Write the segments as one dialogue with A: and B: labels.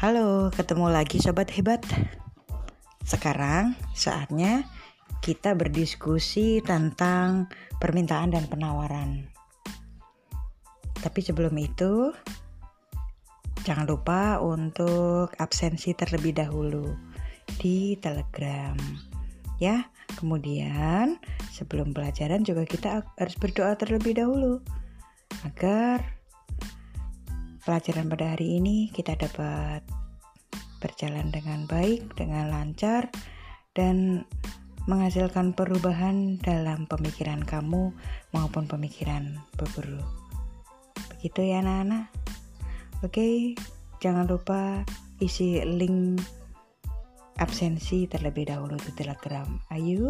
A: Halo, ketemu lagi sobat hebat. Sekarang saatnya kita berdiskusi tentang permintaan dan penawaran. Tapi sebelum itu, jangan lupa untuk absensi terlebih dahulu di Telegram. Ya, kemudian sebelum pelajaran juga kita harus berdoa terlebih dahulu agar pelajaran pada hari ini kita dapat berjalan dengan baik, dengan lancar, dan menghasilkan perubahan dalam pemikiran kamu maupun pemikiran Bu Guru. Begitu ya anak-anak? Oke, jangan lupa isi link absensi terlebih dahulu di Telegram. Ayo.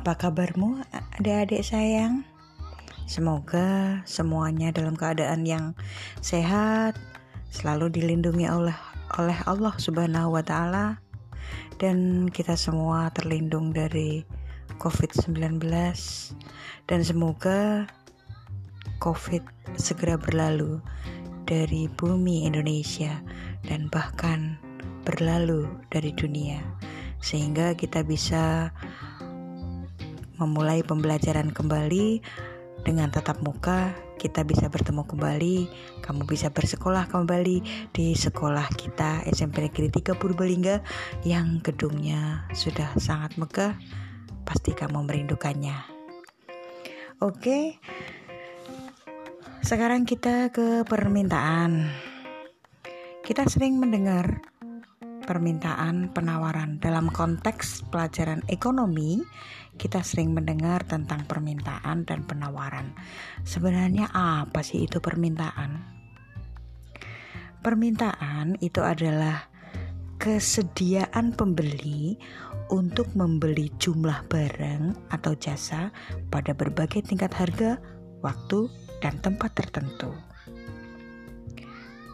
A: Apa kabarmu adik-adik sayang? Semoga semuanya dalam keadaan yang sehat, selalu dilindungi oleh oleh Allah Subhanahu wa taala dan kita semua terlindung dari COVID-19 dan semoga COVID segera berlalu dari bumi Indonesia dan bahkan berlalu dari dunia sehingga kita bisa memulai pembelajaran kembali. Dengan tatap muka kita bisa bertemu kembali. Kamu bisa bersekolah kembali di sekolah kita SMP Negeri 3 Purbalingga yang gedungnya sudah sangat megah. Pasti kamu merindukannya. Oke sekarang kita ke permintaan. Kita sering mendengar permintaan penawaran dalam konteks pelajaran ekonomi kita sering mendengar tentang permintaan dan penawaran. Sebenarnya apa sih itu permintaan? Permintaan itu adalah kesediaan pembeli untuk membeli jumlah barang atau jasa pada berbagai tingkat harga, waktu, dan tempat tertentu.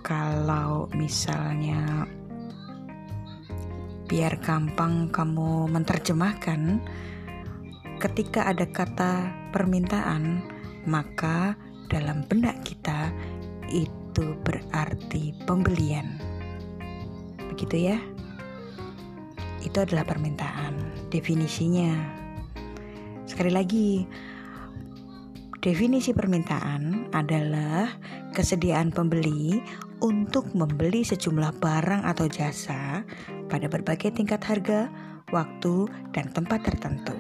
A: Kalau misalnya biar gampang kamu menerjemahkan, ketika ada kata permintaan, maka dalam benak kita itu berarti pembelian. Begitu ya? Itu adalah permintaan. Definisinya. Sekali lagi, definisi permintaan adalah kesediaan pembeli untuk membeli sejumlah barang atau jasa pada berbagai tingkat harga, waktu, dan tempat tertentu.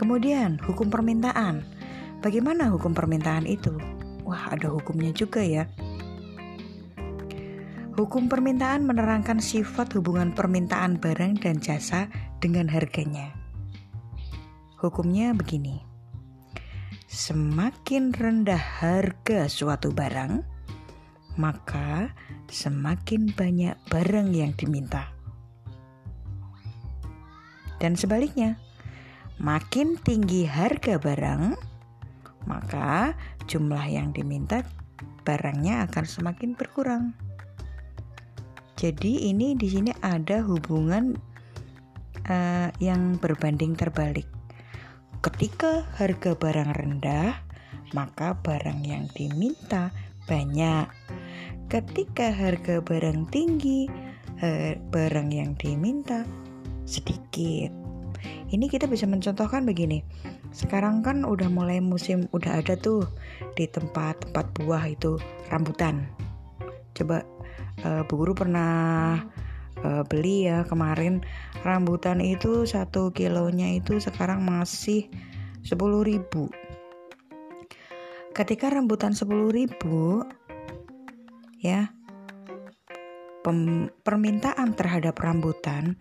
A: Kemudian hukum permintaan. Bagaimana hukum permintaan itu? Wah, ada hukumnya juga ya. Hukum permintaan menerangkan sifat hubungan permintaan barang dan jasa dengan harganya. Hukumnya begini. Semakin rendah harga suatu barang, maka semakin banyak barang yang diminta. Dan sebaliknya, Makin tinggi harga barang, maka jumlah yang diminta barangnya akan semakin berkurang. Jadi ini di sini ada hubungan uh, yang berbanding terbalik. Ketika harga barang rendah, maka barang yang diminta banyak. Ketika harga barang tinggi, uh, barang yang diminta sedikit. Ini kita bisa mencontohkan begini. Sekarang kan udah mulai musim, udah ada tuh di tempat-tempat buah itu rambutan. Coba uh, Bu Guru pernah uh, beli ya kemarin rambutan itu satu kilonya itu sekarang masih sepuluh ribu. Ketika rambutan sepuluh ribu, ya permintaan terhadap rambutan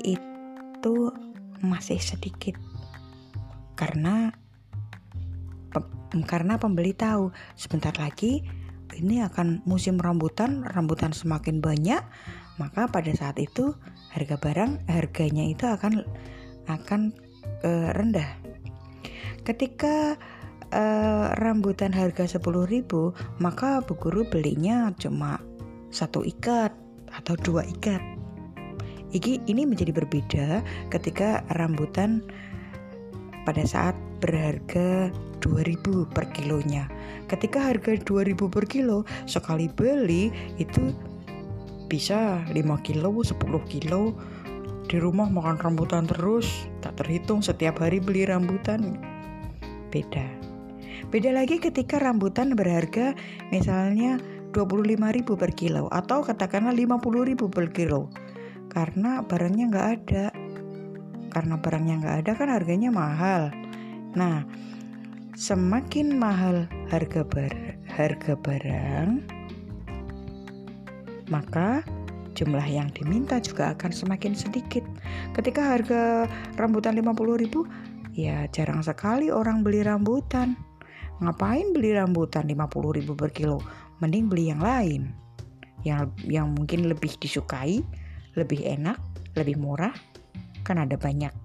A: itu masih sedikit karena karena pembeli tahu sebentar lagi ini akan musim rambutan, rambutan semakin banyak, maka pada saat itu harga barang harganya itu akan akan e, rendah. Ketika e, rambutan harga 10.000, maka Bu Guru belinya cuma satu ikat atau dua ikat Iki ini menjadi berbeda ketika rambutan pada saat berharga 2000 per kilonya. Ketika harga 2000 per kilo, sekali beli itu bisa 5 kilo, 10 kilo. Di rumah makan rambutan terus, tak terhitung setiap hari beli rambutan. Beda. Beda lagi ketika rambutan berharga misalnya 25.000 per kilo atau katakanlah 50.000 per kilo. Karena barangnya nggak ada. Karena barangnya nggak ada kan harganya mahal. Nah, semakin mahal harga bar harga barang, maka jumlah yang diminta juga akan semakin sedikit. Ketika harga rambutan 50.000, ya jarang sekali orang beli rambutan. Ngapain beli rambutan 50.000 per kilo? Mending beli yang lain. Yang yang mungkin lebih disukai, lebih enak, lebih murah, kan ada banyak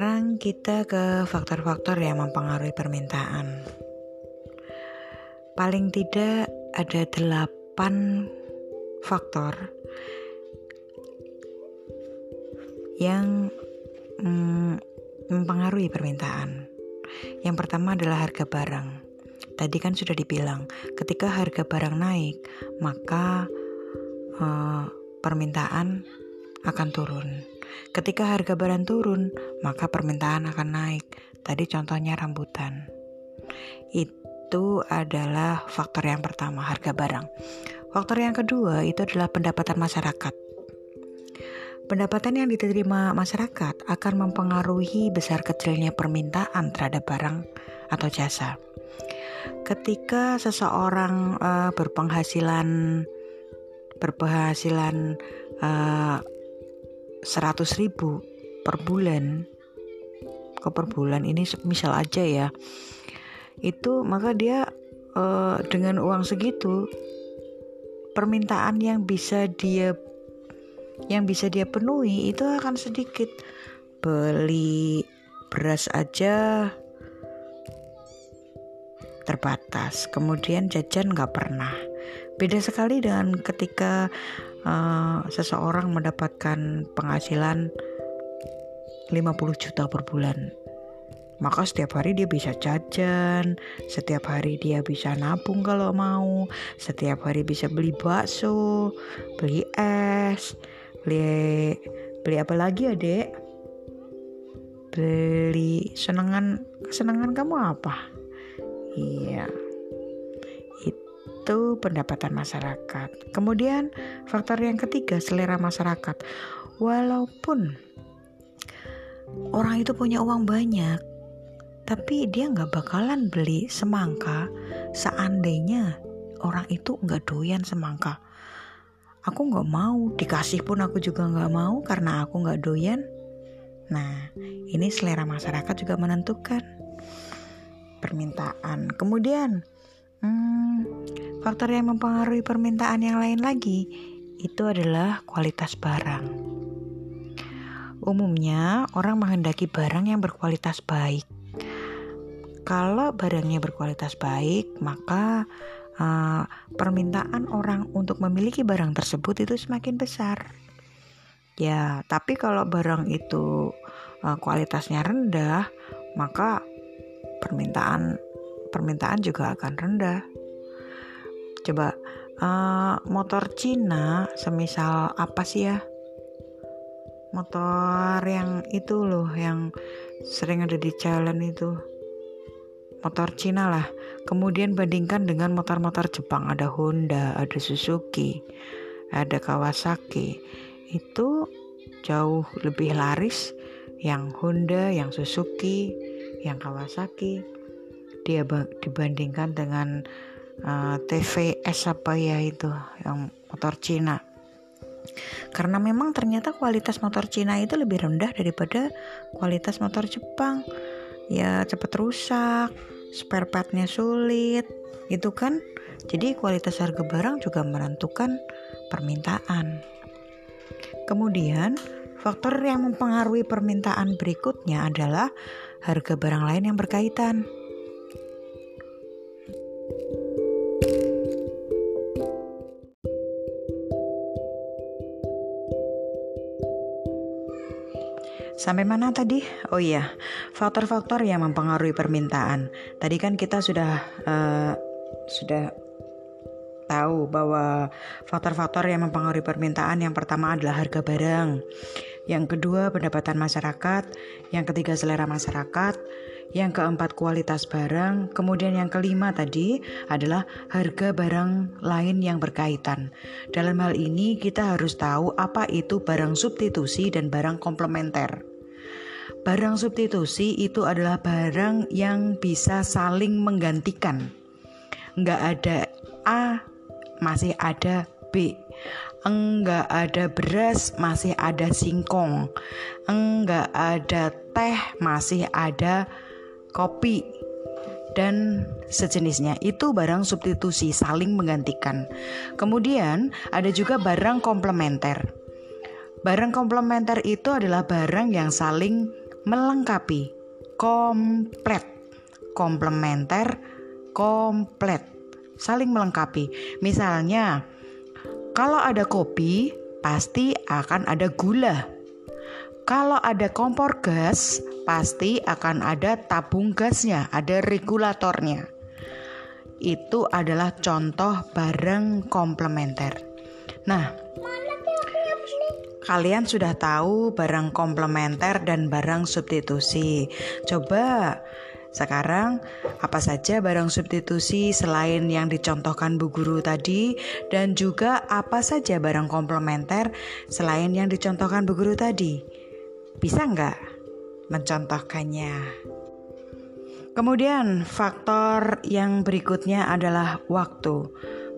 A: Sekarang kita ke faktor-faktor yang mempengaruhi permintaan. Paling tidak ada delapan faktor yang mm, mempengaruhi permintaan. Yang pertama adalah harga barang. Tadi kan sudah dibilang, ketika harga barang naik, maka uh, permintaan akan turun. Ketika harga barang turun, maka permintaan akan naik. Tadi contohnya rambutan. Itu adalah faktor yang pertama, harga barang. Faktor yang kedua itu adalah pendapatan masyarakat. Pendapatan yang diterima masyarakat akan mempengaruhi besar kecilnya permintaan terhadap barang atau jasa. Ketika seseorang uh, berpenghasilan berpenghasilan uh, 100 ribu per bulan. Ke per bulan? Ini misal aja ya. Itu maka dia uh, dengan uang segitu permintaan yang bisa dia yang bisa dia penuhi itu akan sedikit. Beli beras aja terbatas. Kemudian jajan nggak pernah beda sekali dengan ketika uh, seseorang mendapatkan penghasilan 50 juta per bulan maka setiap hari dia bisa jajan, setiap hari dia bisa nabung kalau mau, setiap hari bisa beli bakso, beli es, beli beli apa lagi adek? Beli senangan senangan kamu apa? Iya itu pendapatan masyarakat. Kemudian faktor yang ketiga selera masyarakat. Walaupun orang itu punya uang banyak, tapi dia nggak bakalan beli semangka seandainya orang itu nggak doyan semangka. Aku nggak mau, dikasih pun aku juga nggak mau karena aku nggak doyan. Nah, ini selera masyarakat juga menentukan permintaan. Kemudian, hmm, Faktor yang mempengaruhi permintaan yang lain lagi itu adalah kualitas barang. Umumnya, orang menghendaki barang yang berkualitas baik. Kalau barangnya berkualitas baik, maka uh, permintaan orang untuk memiliki barang tersebut itu semakin besar. Ya, tapi kalau barang itu uh, kualitasnya rendah, maka permintaan permintaan juga akan rendah. Coba uh, motor Cina semisal apa sih ya? Motor yang itu loh yang sering ada di jalan itu. Motor Cina lah. Kemudian bandingkan dengan motor-motor Jepang ada Honda, ada Suzuki, ada Kawasaki. Itu jauh lebih laris yang Honda, yang Suzuki, yang Kawasaki dia dibandingkan dengan uh, eh, TVS apa ya itu yang motor Cina. Karena memang ternyata kualitas motor Cina itu lebih rendah daripada kualitas motor Jepang. Ya cepat rusak spare partnya sulit itu kan? Jadi kualitas harga barang juga menentukan permintaan. Kemudian faktor yang mempengaruhi permintaan berikutnya adalah harga barang lain yang berkaitan. Sampai mana tadi? Oh iya, faktor-faktor yang mempengaruhi permintaan. Tadi kan kita sudah uh, sudah tahu bahwa faktor-faktor yang mempengaruhi permintaan yang pertama adalah harga barang, yang kedua pendapatan masyarakat, yang ketiga selera masyarakat, yang keempat kualitas barang, kemudian yang kelima tadi adalah harga barang lain yang berkaitan. Dalam hal ini kita harus tahu apa itu barang substitusi dan barang komplementer. Barang substitusi itu adalah barang yang bisa saling menggantikan. Enggak ada A, masih ada B. Enggak ada beras, masih ada singkong. Enggak ada teh, masih ada kopi dan sejenisnya itu barang substitusi saling menggantikan. Kemudian ada juga barang komplementer. Barang komplementer itu adalah barang yang saling melengkapi, komplit, komplementer, komplit, saling melengkapi. Misalnya, kalau ada kopi, pasti akan ada gula. Kalau ada kompor gas, pasti akan ada tabung gasnya, ada regulatornya. Itu adalah contoh barang komplementer. Nah, Kalian sudah tahu barang komplementer dan barang substitusi. Coba sekarang apa saja barang substitusi selain yang dicontohkan Bu Guru tadi dan juga apa saja barang komplementer selain yang dicontohkan Bu Guru tadi? Bisa nggak mencontohkannya? Kemudian faktor yang berikutnya adalah waktu.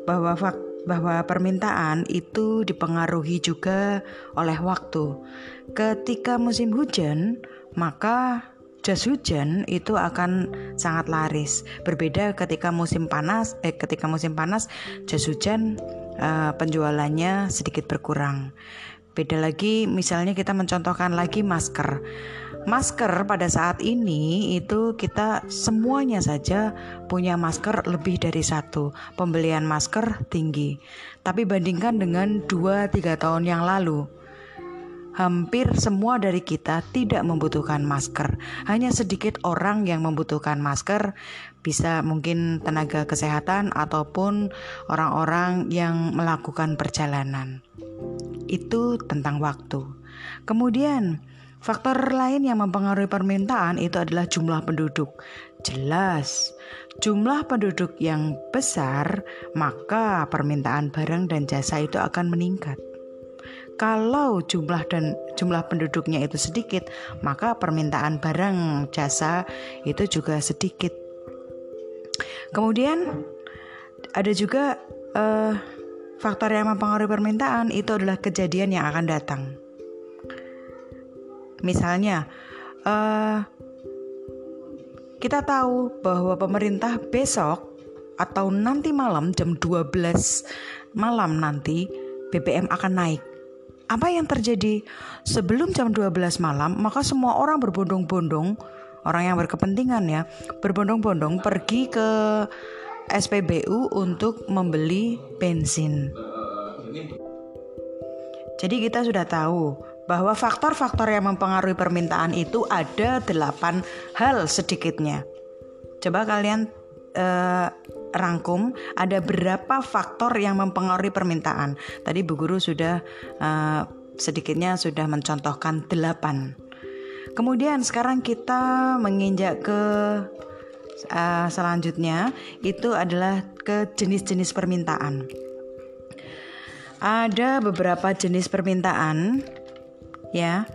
A: Bahwa faktor bahwa permintaan itu dipengaruhi juga oleh waktu. Ketika musim hujan, maka jas hujan itu akan sangat laris. Berbeda ketika musim panas, eh ketika musim panas jas hujan eh, penjualannya sedikit berkurang. Beda lagi misalnya kita mencontohkan lagi masker. Masker pada saat ini itu kita semuanya saja punya masker lebih dari satu. Pembelian masker tinggi. Tapi bandingkan dengan 2-3 tahun yang lalu, hampir semua dari kita tidak membutuhkan masker. Hanya sedikit orang yang membutuhkan masker, bisa mungkin tenaga kesehatan ataupun orang-orang yang melakukan perjalanan. Itu tentang waktu. Kemudian, Faktor lain yang mempengaruhi permintaan itu adalah jumlah penduduk. Jelas, jumlah penduduk yang besar, maka permintaan barang dan jasa itu akan meningkat. Kalau jumlah dan jumlah penduduknya itu sedikit, maka permintaan barang jasa itu juga sedikit. Kemudian ada juga uh, faktor yang mempengaruhi permintaan itu adalah kejadian yang akan datang. Misalnya, uh, kita tahu bahwa pemerintah besok atau nanti malam jam 12 malam nanti BBM akan naik. Apa yang terjadi sebelum jam 12 malam, maka semua orang berbondong-bondong, orang yang berkepentingan ya, berbondong-bondong pergi ke SPBU untuk membeli bensin. Jadi kita sudah tahu bahwa faktor-faktor yang mempengaruhi permintaan itu ada delapan hal sedikitnya. Coba kalian uh, rangkum ada berapa faktor yang mempengaruhi permintaan. Tadi Bu Guru sudah uh, sedikitnya sudah mencontohkan delapan. Kemudian sekarang kita menginjak ke uh, selanjutnya itu adalah ke jenis-jenis permintaan. Ada beberapa jenis permintaan ya.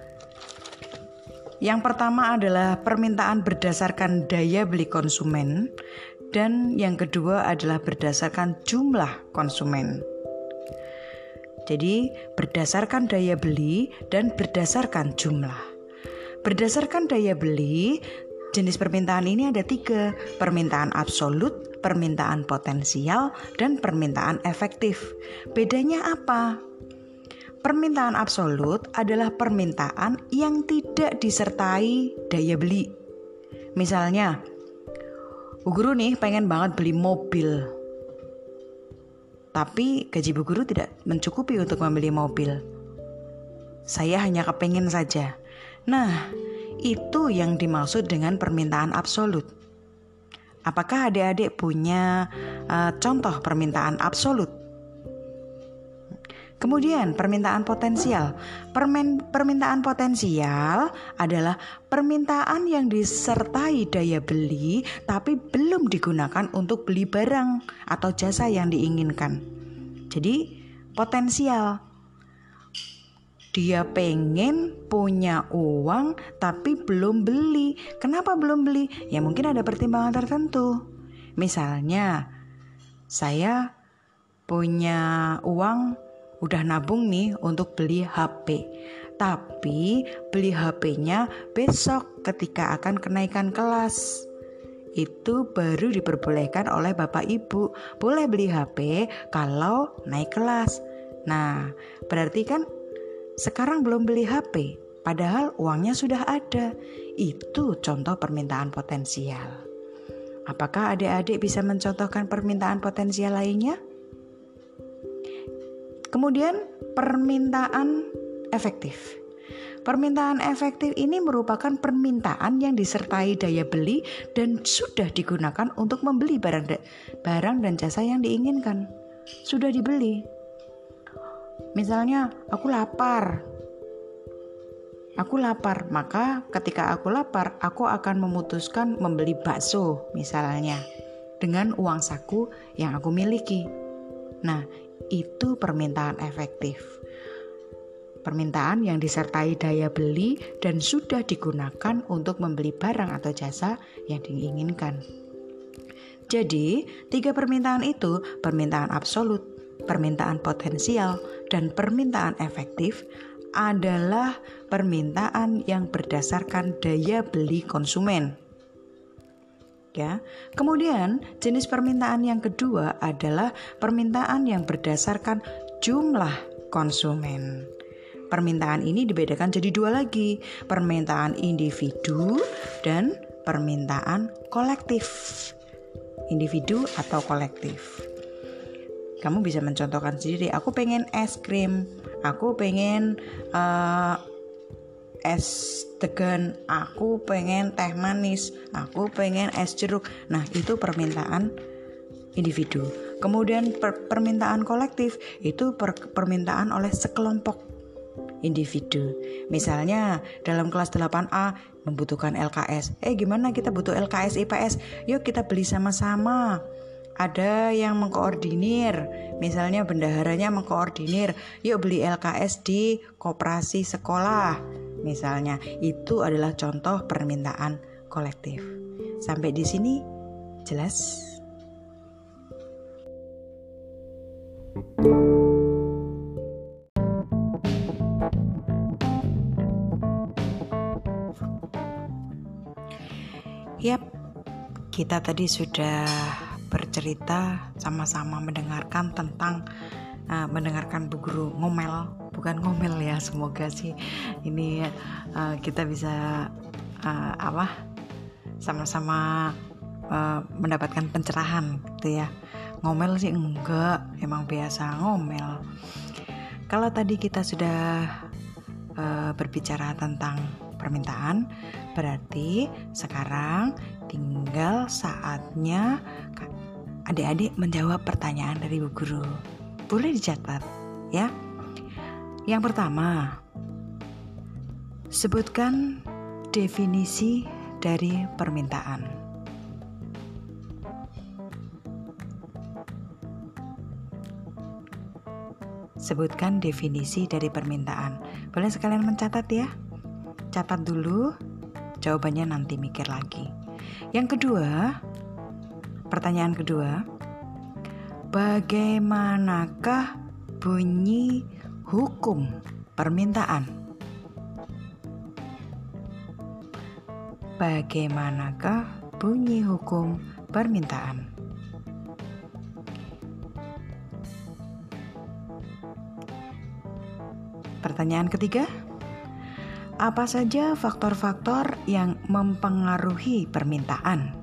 A: Yang pertama adalah permintaan berdasarkan daya beli konsumen dan yang kedua adalah berdasarkan jumlah konsumen. Jadi, berdasarkan daya beli dan berdasarkan jumlah. Berdasarkan daya beli, jenis permintaan ini ada tiga: permintaan absolut, permintaan potensial, dan permintaan efektif. Bedanya apa? Permintaan absolut adalah permintaan yang tidak disertai daya beli. Misalnya, Bu Guru nih pengen banget beli mobil. Tapi gaji Bu Guru tidak mencukupi untuk membeli mobil. Saya hanya kepengen saja. Nah, itu yang dimaksud dengan permintaan absolut. Apakah adik-adik punya uh, contoh permintaan absolut? Kemudian permintaan potensial. Permen, permintaan potensial adalah permintaan yang disertai daya beli tapi belum digunakan untuk beli barang atau jasa yang diinginkan. Jadi potensial. Dia pengen punya uang tapi belum beli. Kenapa belum beli? Ya mungkin ada pertimbangan tertentu. Misalnya saya punya uang udah nabung nih untuk beli HP. Tapi beli HP-nya besok ketika akan kenaikan kelas. Itu baru diperbolehkan oleh Bapak Ibu. Boleh beli HP kalau naik kelas. Nah, berarti kan sekarang belum beli HP, padahal uangnya sudah ada. Itu contoh permintaan potensial. Apakah adik-adik bisa mencontohkan permintaan potensial lainnya? Kemudian permintaan efektif. Permintaan efektif ini merupakan permintaan yang disertai daya beli dan sudah digunakan untuk membeli barang, barang dan jasa yang diinginkan. Sudah dibeli. Misalnya, aku lapar. Aku lapar, maka ketika aku lapar, aku akan memutuskan membeli bakso, misalnya, dengan uang saku yang aku miliki. Nah, itu permintaan efektif. Permintaan yang disertai daya beli dan sudah digunakan untuk membeli barang atau jasa yang diinginkan. Jadi, tiga permintaan itu, permintaan absolut, permintaan potensial, dan permintaan efektif adalah permintaan yang berdasarkan daya beli konsumen ya. Kemudian, jenis permintaan yang kedua adalah permintaan yang berdasarkan jumlah konsumen. Permintaan ini dibedakan jadi dua lagi, permintaan individu dan permintaan kolektif. Individu atau kolektif. Kamu bisa mencontohkan sendiri. Aku pengen es krim. Aku pengen uh, es degan, aku pengen teh manis, aku pengen es jeruk. Nah, itu permintaan individu. Kemudian per permintaan kolektif itu per permintaan oleh sekelompok individu. Misalnya dalam kelas 8A membutuhkan LKS. Eh gimana kita butuh LKS IPS? Yuk kita beli sama-sama. Ada yang mengkoordinir, misalnya bendaharanya mengkoordinir, yuk beli LKS di koperasi sekolah Misalnya, itu adalah contoh permintaan kolektif. Sampai di sini jelas? Yap, kita tadi sudah bercerita sama-sama mendengarkan tentang uh, mendengarkan Bu Guru ngomel bukan ngomel ya semoga sih ini uh, kita bisa uh, apa sama-sama uh, mendapatkan pencerahan gitu ya. Ngomel sih enggak emang biasa ngomel. Kalau tadi kita sudah uh, berbicara tentang permintaan berarti sekarang tinggal saatnya adik-adik menjawab pertanyaan dari bu guru. Boleh dicatat ya yang pertama, sebutkan definisi dari permintaan. Sebutkan definisi dari permintaan. Boleh sekalian mencatat ya? Catat dulu, jawabannya nanti mikir lagi. Yang kedua, pertanyaan kedua, bagaimanakah bunyi hukum permintaan. Bagaimanakah bunyi hukum permintaan? Pertanyaan ketiga, apa saja faktor-faktor yang mempengaruhi permintaan?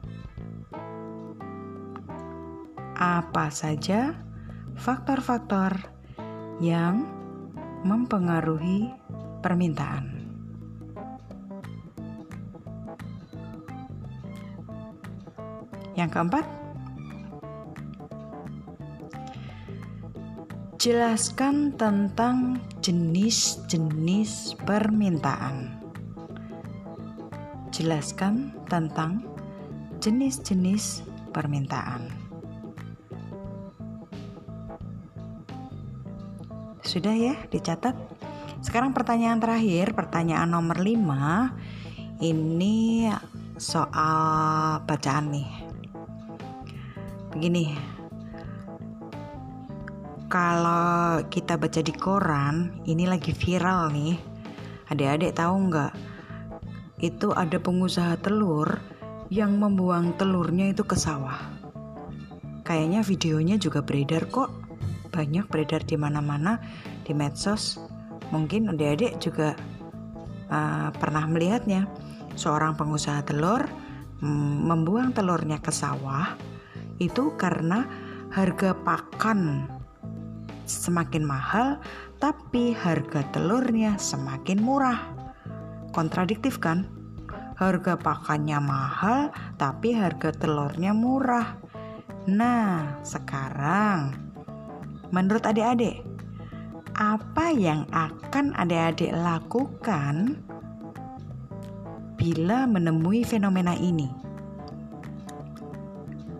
A: Apa saja faktor-faktor yang mempengaruhi permintaan? Yang keempat, Jelaskan tentang jenis-jenis permintaan. Jelaskan tentang jenis-jenis permintaan. Sudah ya, dicatat. Sekarang pertanyaan terakhir, pertanyaan nomor 5. Ini soal bacaan nih. Begini, kalau kita baca di koran, ini lagi viral nih. Adik-adik tahu nggak? Itu ada pengusaha telur yang membuang telurnya itu ke sawah. Kayaknya videonya juga beredar kok. Banyak beredar di mana-mana di medsos. Mungkin adik-adik juga uh, pernah melihatnya. Seorang pengusaha telur mm, membuang telurnya ke sawah itu karena harga pakan semakin mahal, tapi harga telurnya semakin murah. Kontradiktif kan? Harga pakannya mahal, tapi harga telurnya murah. Nah, sekarang menurut adik-adik, apa yang akan adik-adik lakukan bila menemui fenomena ini?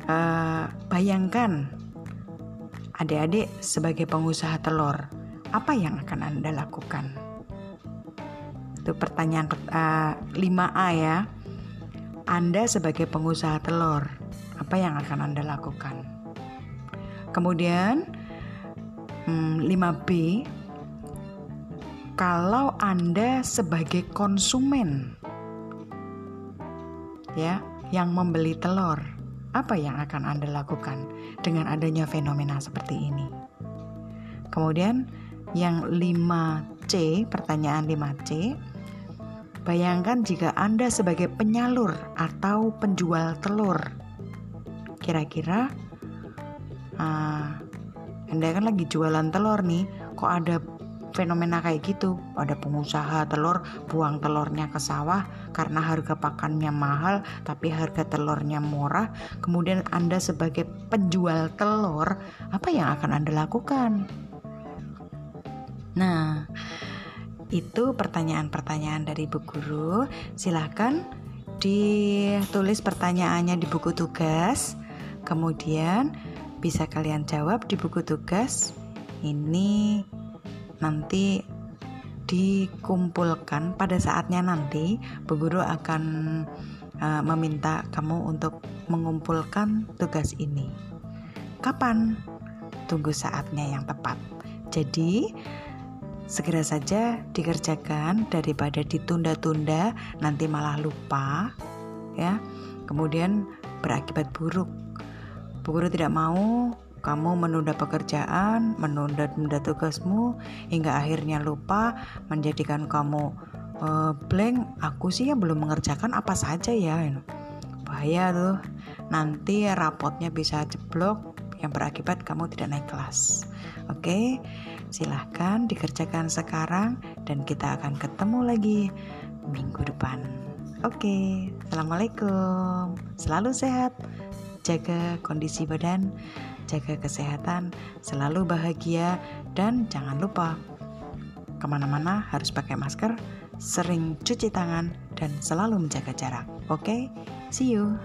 A: Uh, bayangkan Adik-adik sebagai pengusaha telur, apa yang akan Anda lakukan? Itu pertanyaan uh, eh, 5A ya. Anda sebagai pengusaha telur, apa yang akan Anda lakukan? Kemudian hmm, 5B kalau Anda sebagai konsumen ya yang membeli telur apa yang akan Anda lakukan dengan adanya fenomena seperti ini? Kemudian yang 5C, pertanyaan 5C, bayangkan jika Anda sebagai penyalur atau penjual telur. Kira-kira uh, Anda kan lagi jualan telur nih, kok ada fenomena kayak gitu? Ada pengusaha telur buang telurnya ke sawah karena harga pakannya mahal tapi harga telurnya murah. Kemudian anda sebagai penjual telur apa yang akan anda lakukan? Nah itu pertanyaan-pertanyaan dari Bu Guru. Silahkan ditulis pertanyaannya di buku tugas. Kemudian bisa kalian jawab di buku tugas ini nanti dikumpulkan pada saatnya nanti Bu Guru akan uh, meminta kamu untuk mengumpulkan tugas ini. Kapan? Tunggu saatnya yang tepat. Jadi segera saja dikerjakan daripada ditunda-tunda nanti malah lupa ya. Kemudian berakibat buruk. Bu Guru tidak mau kamu menunda pekerjaan, menunda-nunda tugasmu hingga akhirnya lupa menjadikan kamu uh, blank. Aku sih ya belum mengerjakan apa saja ya. Bahaya tuh. Nanti rapotnya bisa jeblok yang berakibat kamu tidak naik kelas. Oke, silahkan dikerjakan sekarang dan kita akan ketemu lagi minggu depan. Oke, assalamualaikum. Selalu sehat, jaga kondisi badan jaga kesehatan, selalu bahagia, dan jangan lupa ke mana-mana harus pakai masker, sering cuci tangan, dan selalu menjaga jarak. Oke, okay? see you.